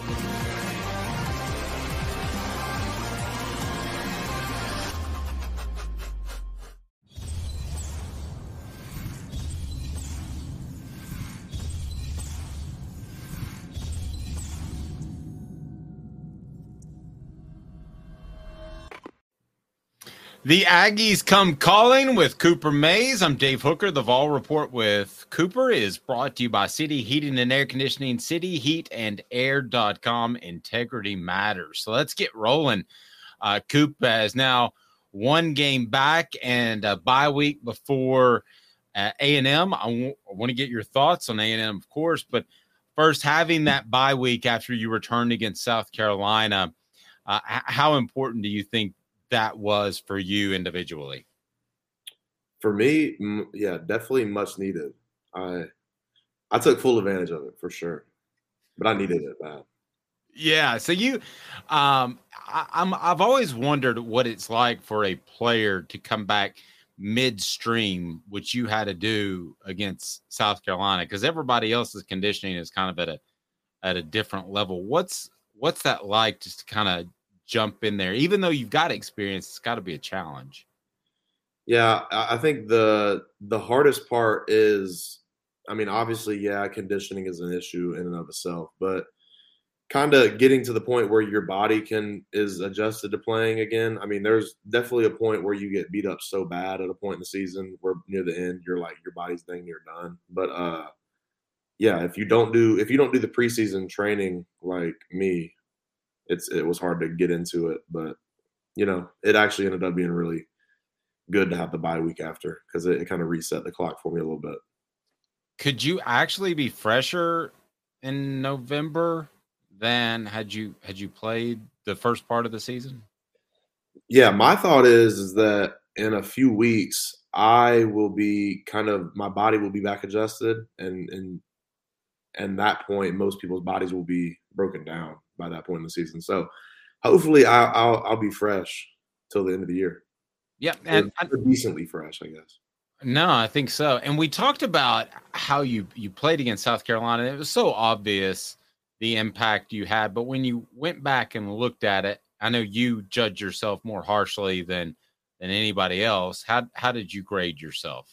you The Aggies come calling with Cooper Mays. I'm Dave Hooker. The Vol Report with Cooper is brought to you by City Heating and Air Conditioning, cityheatandair.com. Integrity matters. So let's get rolling. Uh, Coop has now one game back and a bye week before uh, A&M. I, w- I want to get your thoughts on A&M, of course, but first, having that bye week after you returned against South Carolina, uh, how important do you think that was for you individually? For me, yeah, definitely much needed. I I took full advantage of it for sure, but I needed it bad. Yeah. So you, um, I, I'm I've always wondered what it's like for a player to come back midstream, which you had to do against South Carolina, because everybody else's conditioning is kind of at a at a different level. What's what's that like just to kind of jump in there, even though you've got experience. It's got to be a challenge. Yeah, I think the the hardest part is, I mean, obviously, yeah, conditioning is an issue in and of itself, but kind of getting to the point where your body can is adjusted to playing again. I mean, there's definitely a point where you get beat up so bad at a point in the season where near the end you're like your body's dang near done. But uh yeah, if you don't do if you don't do the preseason training like me, it's it was hard to get into it, but you know, it actually ended up being really good to have the bye week after because it, it kind of reset the clock for me a little bit. Could you actually be fresher in November than had you had you played the first part of the season? Yeah, my thought is is that in a few weeks I will be kind of my body will be back adjusted and and and that point most people's bodies will be broken down by that point in the season. So hopefully I'll I'll, I'll be fresh till the end of the year. Yeah, and or, or decently fresh, I guess. No, I think so. And we talked about how you you played against South Carolina. It was so obvious the impact you had, but when you went back and looked at it, I know you judge yourself more harshly than than anybody else. How how did you grade yourself?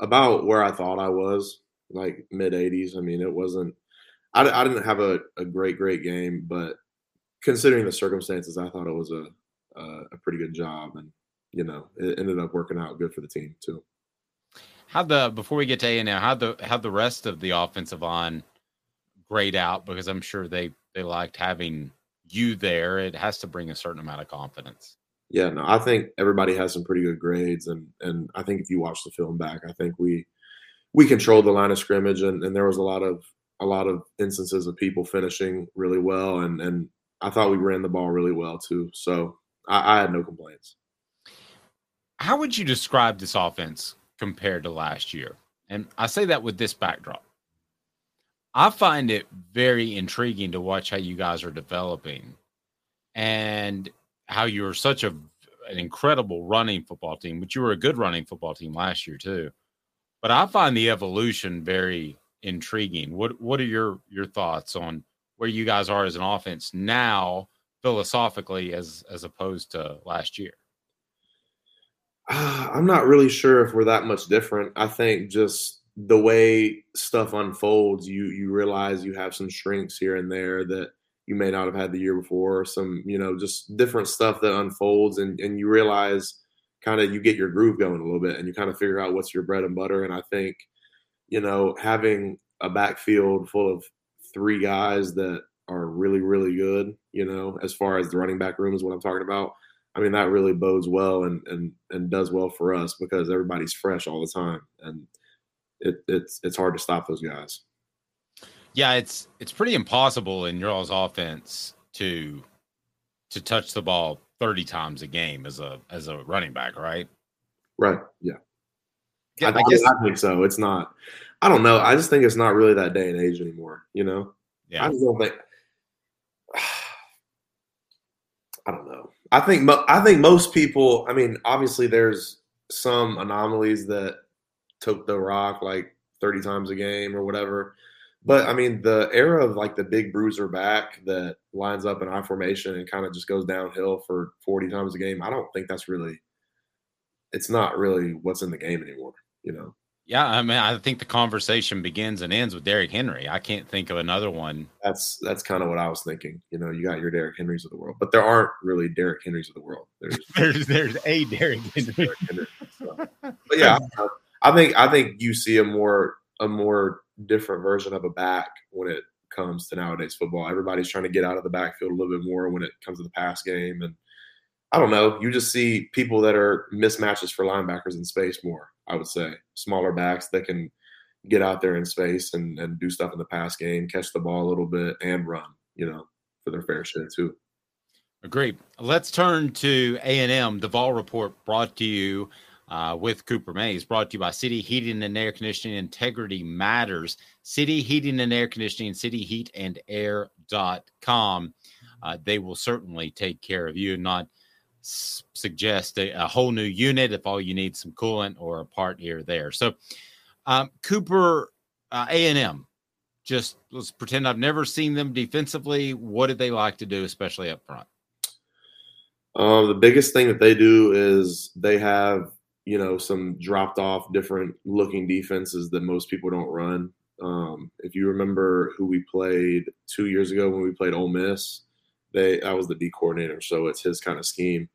About where I thought I was, like mid 80s. I mean, it wasn't I, I didn't have a, a great, great game, but considering the circumstances, I thought it was a, a, a pretty good job. And, you know, it ended up working out good for the team too. How the before we get to A now, how the how the rest of the offensive line grade out because I'm sure they they liked having you there. It has to bring a certain amount of confidence. Yeah, no, I think everybody has some pretty good grades, and and I think if you watch the film back, I think we we controlled the line of scrimmage, and, and there was a lot of a lot of instances of people finishing really well, and and I thought we ran the ball really well too. So I, I had no complaints. How would you describe this offense compared to last year? And I say that with this backdrop. I find it very intriguing to watch how you guys are developing and how you're such a an incredible running football team, but you were a good running football team last year too. But I find the evolution very intriguing. What what are your your thoughts on where you guys are as an offense now philosophically as as opposed to last year? I'm not really sure if we're that much different. I think just the way stuff unfolds, you you realize you have some strengths here and there that you may not have had the year before, some, you know, just different stuff that unfolds and, and you realize kind of you get your groove going a little bit and you kind of figure out what's your bread and butter. And I think, you know, having a backfield full of three guys that are really, really good, you know, as far as the running back room is what I'm talking about. I mean, that really bodes well and and and does well for us because everybody's fresh all the time. And it, it's it's hard to stop those guys. Yeah, it's it's pretty impossible in your all's offense to to touch the ball 30 times a game as a as a running back, right? Right. Yeah. Yeah I, I, guess, I think so. It's not. I don't know. I just think it's not really that day and age anymore. You know. Yeah. I just don't think. I don't know. I think. Mo- I think most people. I mean, obviously, there's some anomalies that took the rock like 30 times a game or whatever. But I mean, the era of like the big bruiser back that lines up in I formation and kind of just goes downhill for 40 times a game, I don't think that's really, it's not really what's in the game anymore, you know? Yeah, I mean, I think the conversation begins and ends with Derrick Henry. I can't think of another one. That's that's kind of what I was thinking. You know, you got your Derrick Henrys of the world, but there aren't really Derrick Henrys of the world. There's there's, there's a Derrick Henry. Derrick Henry so. But yeah, I think I think you see a more a more different version of a back when it comes to nowadays football. Everybody's trying to get out of the backfield a little bit more when it comes to the pass game. And I don't know, you just see people that are mismatches for linebackers in space more, I would say. Smaller backs that can get out there in space and, and do stuff in the pass game, catch the ball a little bit and run, you know, for their fair share too. Agreed. Let's turn to A&M. The Vol Report brought to you uh, with Cooper Mays, brought to you by City Heating and Air Conditioning. Integrity matters. City Heating and Air Conditioning, cityheatandair.com. Uh, they will certainly take care of you, not suggest a, a, whole new unit if all you need some coolant or a part here or there. So, um, Cooper, uh, A&M, just let's pretend I've never seen them defensively. What did they like to do, especially up front? Um, the biggest thing that they do is they have you know, some dropped off different looking defenses that most people don't run. Um, if you remember who we played two years ago when we played Ole Miss, they I was the D coordinator, so it's his kind of scheme.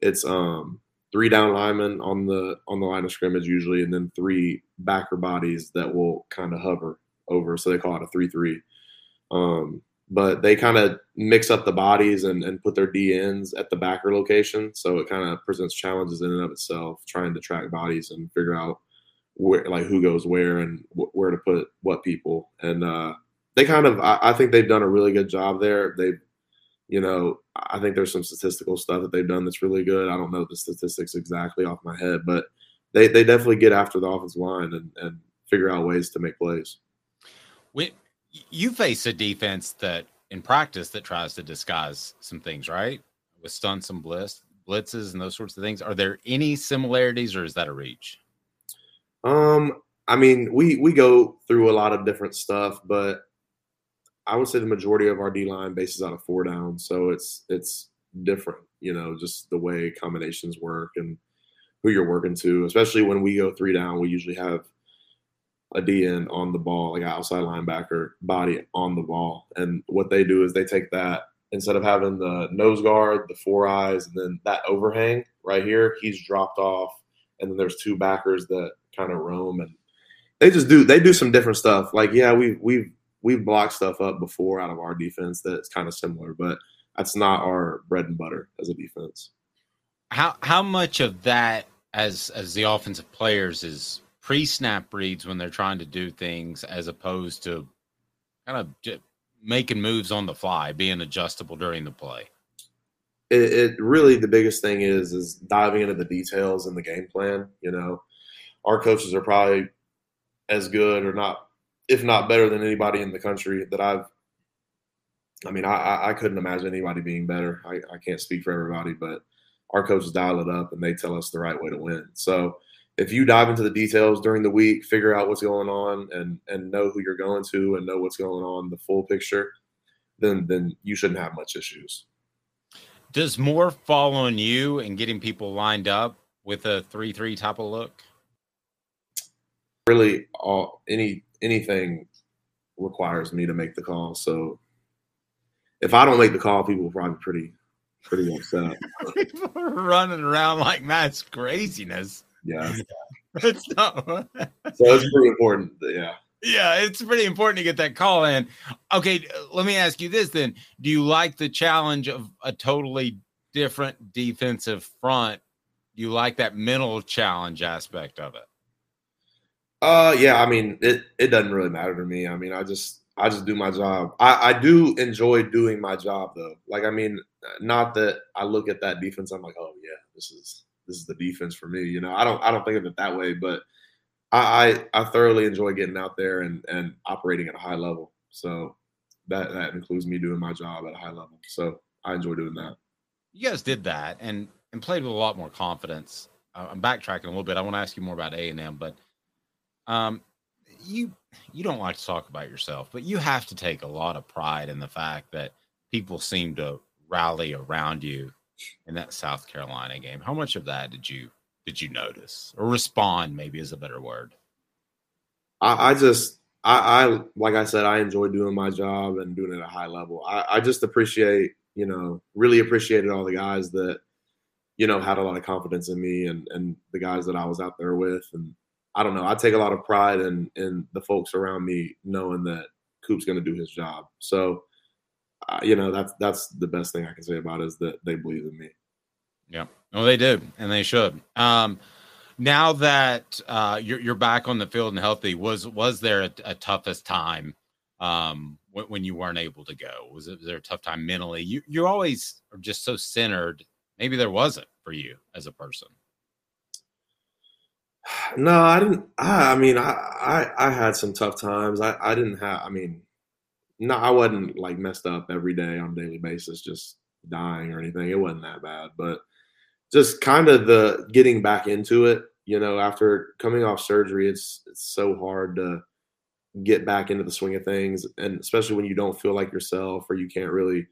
It's um, three down linemen on the on the line of scrimmage usually, and then three backer bodies that will kind of hover over. So they call it a three three. Um, but they kind of mix up the bodies and, and put their DNs at the backer location. So it kind of presents challenges in and of itself, trying to track bodies and figure out where, like who goes where and wh- where to put what people. And uh, they kind of, I, I think they've done a really good job there. They've, you know, I think there's some statistical stuff that they've done that's really good. I don't know the statistics exactly off my head, but they, they definitely get after the offensive line and, and figure out ways to make plays. When you face a defense that in practice that tries to disguise some things, right? With stunts and blitz, blitzes and those sorts of things. Are there any similarities or is that a reach? Um, I mean, we we go through a lot of different stuff, but I would say the majority of our D line bases out of four down, so it's it's different, you know, just the way combinations work and who you're working to. Especially when we go three down, we usually have a DN on the ball, like an outside linebacker body on the ball. And what they do is they take that instead of having the nose guard, the four eyes, and then that overhang right here, he's dropped off. And then there's two backers that kind of roam and they just do they do some different stuff. Like, yeah, we we've we've blocked stuff up before out of our defense that's kind of similar, but that's not our bread and butter as a defense. How how much of that as as the offensive players is pre-snap reads when they're trying to do things as opposed to kind of making moves on the fly, being adjustable during the play. It, it, really the biggest thing is is diving into the details in the game plan. You know, our coaches are probably as good or not if not better than anybody in the country that I've. I mean, I, I couldn't imagine anybody being better. I, I can't speak for everybody, but our coaches dial it up and they tell us the right way to win. So if you dive into the details during the week, figure out what's going on, and and know who you're going to, and know what's going on, the full picture, then then you shouldn't have much issues. Does more fall on you and getting people lined up with a three three type of look? Really, all any anything requires me to make the call. So if I don't make the call, people will probably pretty pretty upset. people are running around like that's craziness. Yeah. That's not so it's pretty important. Yeah. Yeah, it's pretty important to get that call in. Okay, let me ask you this then. Do you like the challenge of a totally different defensive front? Do you like that mental challenge aspect of it? Uh yeah, I mean it it doesn't really matter to me. I mean, I just I just do my job. I, I do enjoy doing my job though. Like I mean, not that I look at that defense, I'm like, oh yeah, this is this is the defense for me. You know, I don't I don't think of it that way, but I I, I thoroughly enjoy getting out there and and operating at a high level. So that that includes me doing my job at a high level. So I enjoy doing that. You guys did that and and played with a lot more confidence. I'm backtracking a little bit. I want to ask you more about A and M, but um, you you don't like to talk about yourself, but you have to take a lot of pride in the fact that people seem to rally around you in that South Carolina game. How much of that did you did you notice or respond? Maybe is a better word. I, I just I, I, like I said I enjoy doing my job and doing it at a high level. I, I just appreciate you know really appreciated all the guys that you know had a lot of confidence in me and and the guys that I was out there with and I don't know I take a lot of pride in in the folks around me knowing that Coop's going to do his job. So uh, you know that's that's the best thing I can say about it is that they believe in me. Yeah, well, they do, and they should. Um, now that uh, you're you're back on the field and healthy, was was there a, a toughest time um, when, when, you weren't able to go? Was, it, was there a tough time mentally? You you always are just so centered. Maybe there wasn't for you as a person. No, I didn't. I, I mean, I, I I had some tough times. I I didn't have. I mean, no, I wasn't like messed up every day on a daily basis, just dying or anything. It wasn't that bad, but just kind of the getting back into it. You know, after coming off surgery, it's it's so hard to get back into the swing of things, and especially when you don't feel like yourself or you can't really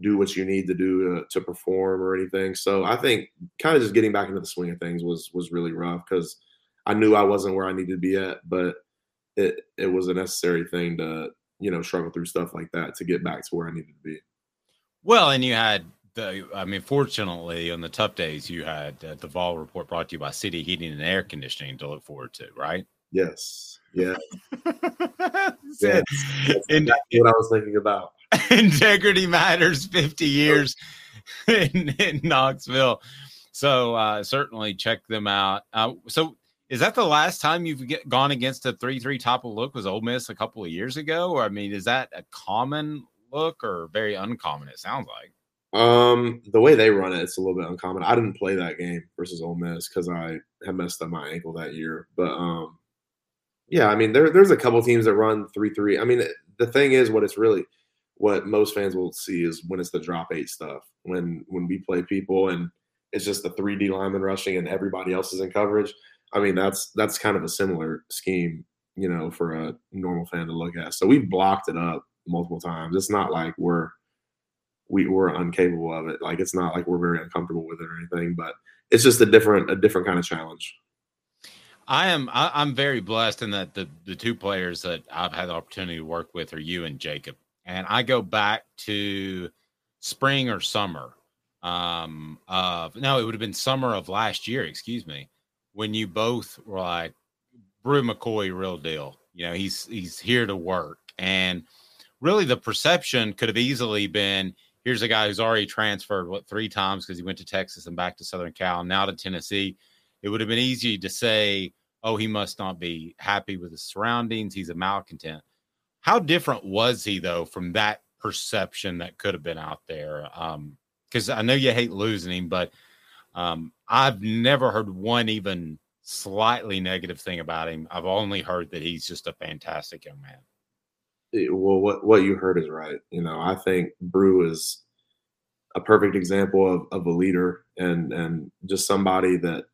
do what you need to do to, to perform or anything. So I think kind of just getting back into the swing of things was was really rough because I knew I wasn't where I needed to be at, but it it was a necessary thing to you know, struggle through stuff like that to get back to where I needed to be. Well, and you had the, I mean, fortunately, on the tough days, you had uh, the Vol report brought to you by City Heating and Air Conditioning to look forward to, right? Yes. Yeah. yeah. That's exactly what I was thinking about. Integrity matters 50 years in, in Knoxville. So uh, certainly check them out. Uh, so is that the last time you've get, gone against a three-three top of look? Was Ole Miss a couple of years ago, or I mean, is that a common look or very uncommon? It sounds like. Um, the way they run it, it's a little bit uncommon. I didn't play that game versus Ole Miss because I had messed up my ankle that year. But um, yeah, I mean, there there's a couple teams that run three three. I mean, the thing is, what it's really what most fans will see is when it's the drop eight stuff. When when we play people and it's just the three D lineman rushing and everybody else is in coverage. I mean, that's that's kind of a similar scheme, you know, for a normal fan to look at. So we blocked it up multiple times. It's not like we're we we're incapable of it. Like it's not like we're very uncomfortable with it or anything, but it's just a different a different kind of challenge. I am I, am very blessed in that the the two players that I've had the opportunity to work with are you and Jacob. And I go back to spring or summer um of no, it would have been summer of last year, excuse me when you both were like Bru McCoy, real deal. You know, he's he's here to work, and really the perception could have easily been here's a guy who's already transferred what three times because he went to Texas and back to Southern Cal, now to Tennessee. It would have been easy to say, oh, he must not be happy with his surroundings. He's a malcontent. How different was he though from that perception that could have been out there? Because um, I know you hate losing him, but um, I've never heard one even slightly negative thing about him. I've only heard that he's just a fantastic young man. Eh, well, what what you heard is right. You know, I think Bru is a perfect example of, of a leader and and just somebody that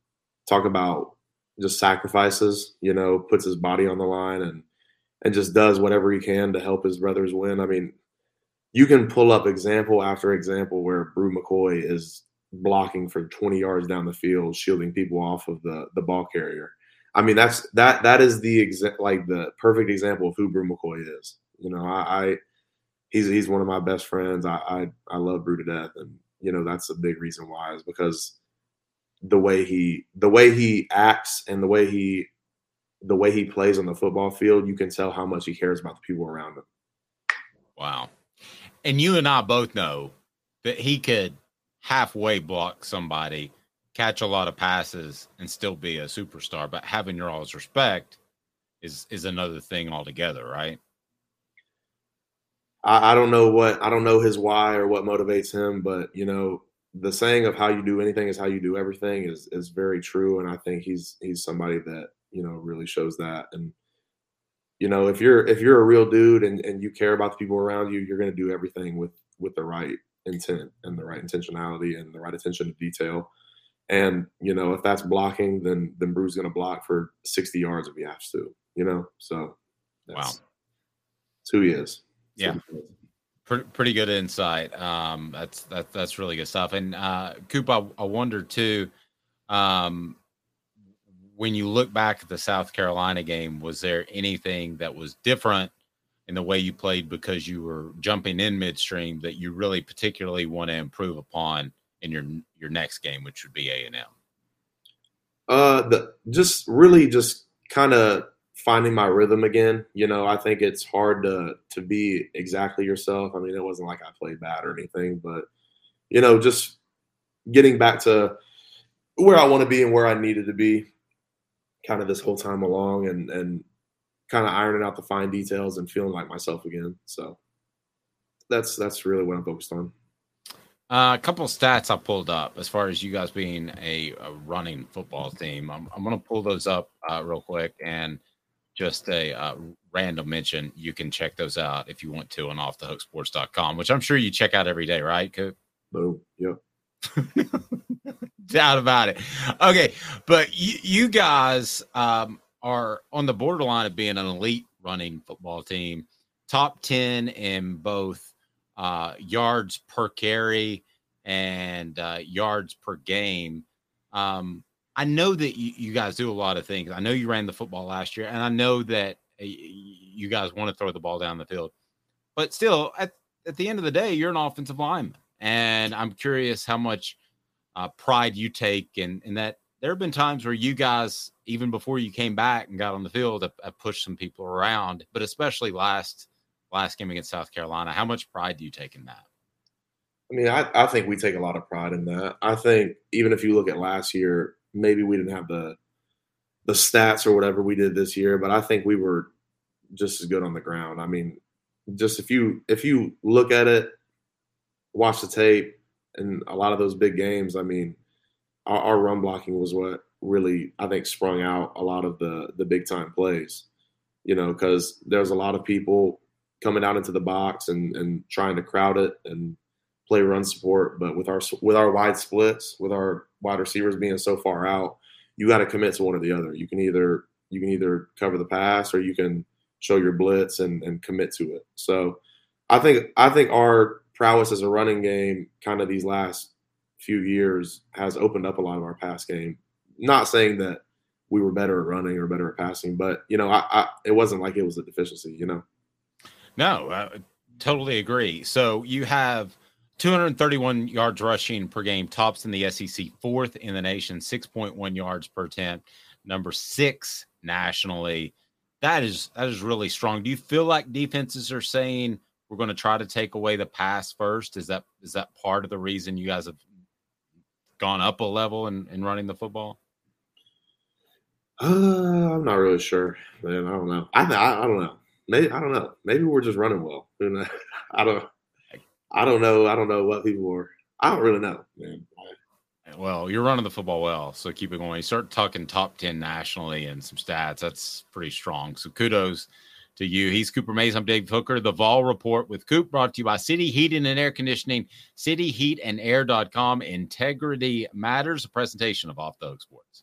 talk about just sacrifices. You know, puts his body on the line and and just does whatever he can to help his brothers win. I mean, you can pull up example after example where Bru McCoy is blocking for 20 yards down the field, shielding people off of the the ball carrier. I mean, that's that that is the exa- like the perfect example of who Bru McCoy is. You know, I, I he's he's one of my best friends. I, I I love Bru to death, and you know that's a big reason why is because the way he the way he acts and the way he the way he plays on the football field, you can tell how much he cares about the people around him. Wow. And you and I both know that he could halfway block somebody, catch a lot of passes, and still be a superstar. But having your all's respect is is another thing altogether, right? I, I don't know what I don't know his why or what motivates him, but you know, the saying of how you do anything is how you do everything is is very true. And I think he's he's somebody that, you know, really shows that. And you know, if you're if you're a real dude and, and you care about the people around you, you're gonna do everything with with the right intent and the right intentionality and the right attention to detail. And you know, if that's blocking, then then Bru's going to block for sixty yards if he has to. You know, so wow, that's who he is. Yeah, pretty, pretty good insight. Um, that's that's that's really good stuff. And uh, Coop, I, I wonder too, um, when you look back at the South Carolina game, was there anything that was different in the way you played because you were jumping in midstream that you really particularly want to improve upon in your your next game, which would be A and M? Uh, the just really just kind of finding my rhythm again. You know, I think it's hard to to be exactly yourself. I mean, it wasn't like I played bad or anything, but you know, just getting back to where I want to be and where I needed to be kind of this whole time along and and kind of ironing out the fine details and feeling like myself again. So that's that's really what I'm focused on. Uh, a couple of stats I pulled up as far as you guys being a, a running football team. I'm, I'm going to pull those up uh, real quick and just a uh, random mention. You can check those out if you want to on offthehooksports.com, which I'm sure you check out every day, right? Coop? Boom. Yep. Doubt about it. Okay. But you, you guys, um, are on the borderline of being an elite running football team, top 10 in both uh, yards per carry and uh, yards per game. Um, I know that you, you, guys do a lot of things. I know you ran the football last year, and I know that uh, you guys want to throw the ball down the field. But still, at, at the end of the day, you're an offensive lineman. And I'm curious how much uh, pride you take in, in that there have been times where you guys, even before you came back and got on the field, have, pushed some people around, but especially last last game against South Carolina. How much pride do you take in that? I mean, I, I think we take a lot of pride in that. I think even if you look at last year, maybe we didn't have the the stats or whatever we did this year, but I think we were just as good on the ground. I mean, just if you if you look at it, watch the tape, and a lot of those big games, I mean, our, our run blocking was what really I think sprung out a lot of the the big time plays. You know, because there's a lot of people coming out into the box and and trying to crowd it and play run support. But with our with our wide splits, with our wide receivers being so far out, you got to commit to one or the other. You can either you can either cover the pass or you can show your blitz and, and commit to it. So I think I think our prowess as a running game kind of these last few years has opened up a lot of our pass game. Not saying that we were better at running or better at passing, but you know, I, I it wasn't like it was a deficiency. You know. No, I totally agree. So you have 231 yards rushing per game, tops in the SEC, fourth in the nation, 6.1 yards per attempt, number six nationally. That is that is really strong. Do you feel like defenses are saying we're going to try to take away the pass first? Is that is that part of the reason you guys have gone up a level in, in running the football? Uh, I'm not really sure, man. I don't know. I, I, I don't know. Maybe I don't know. Maybe we're just running well. I don't. I don't know. I don't know what people are. I don't really know, man. Well, you're running the football well, so keep it going. You start talking top 10 nationally and some stats. That's pretty strong. So kudos to you. He's Cooper Mays. I'm Dave Hooker. The Vol Report with Coop brought to you by City Heating and Air Conditioning, cityheatandair.com. Integrity matters. A presentation of Off the Hook Sports.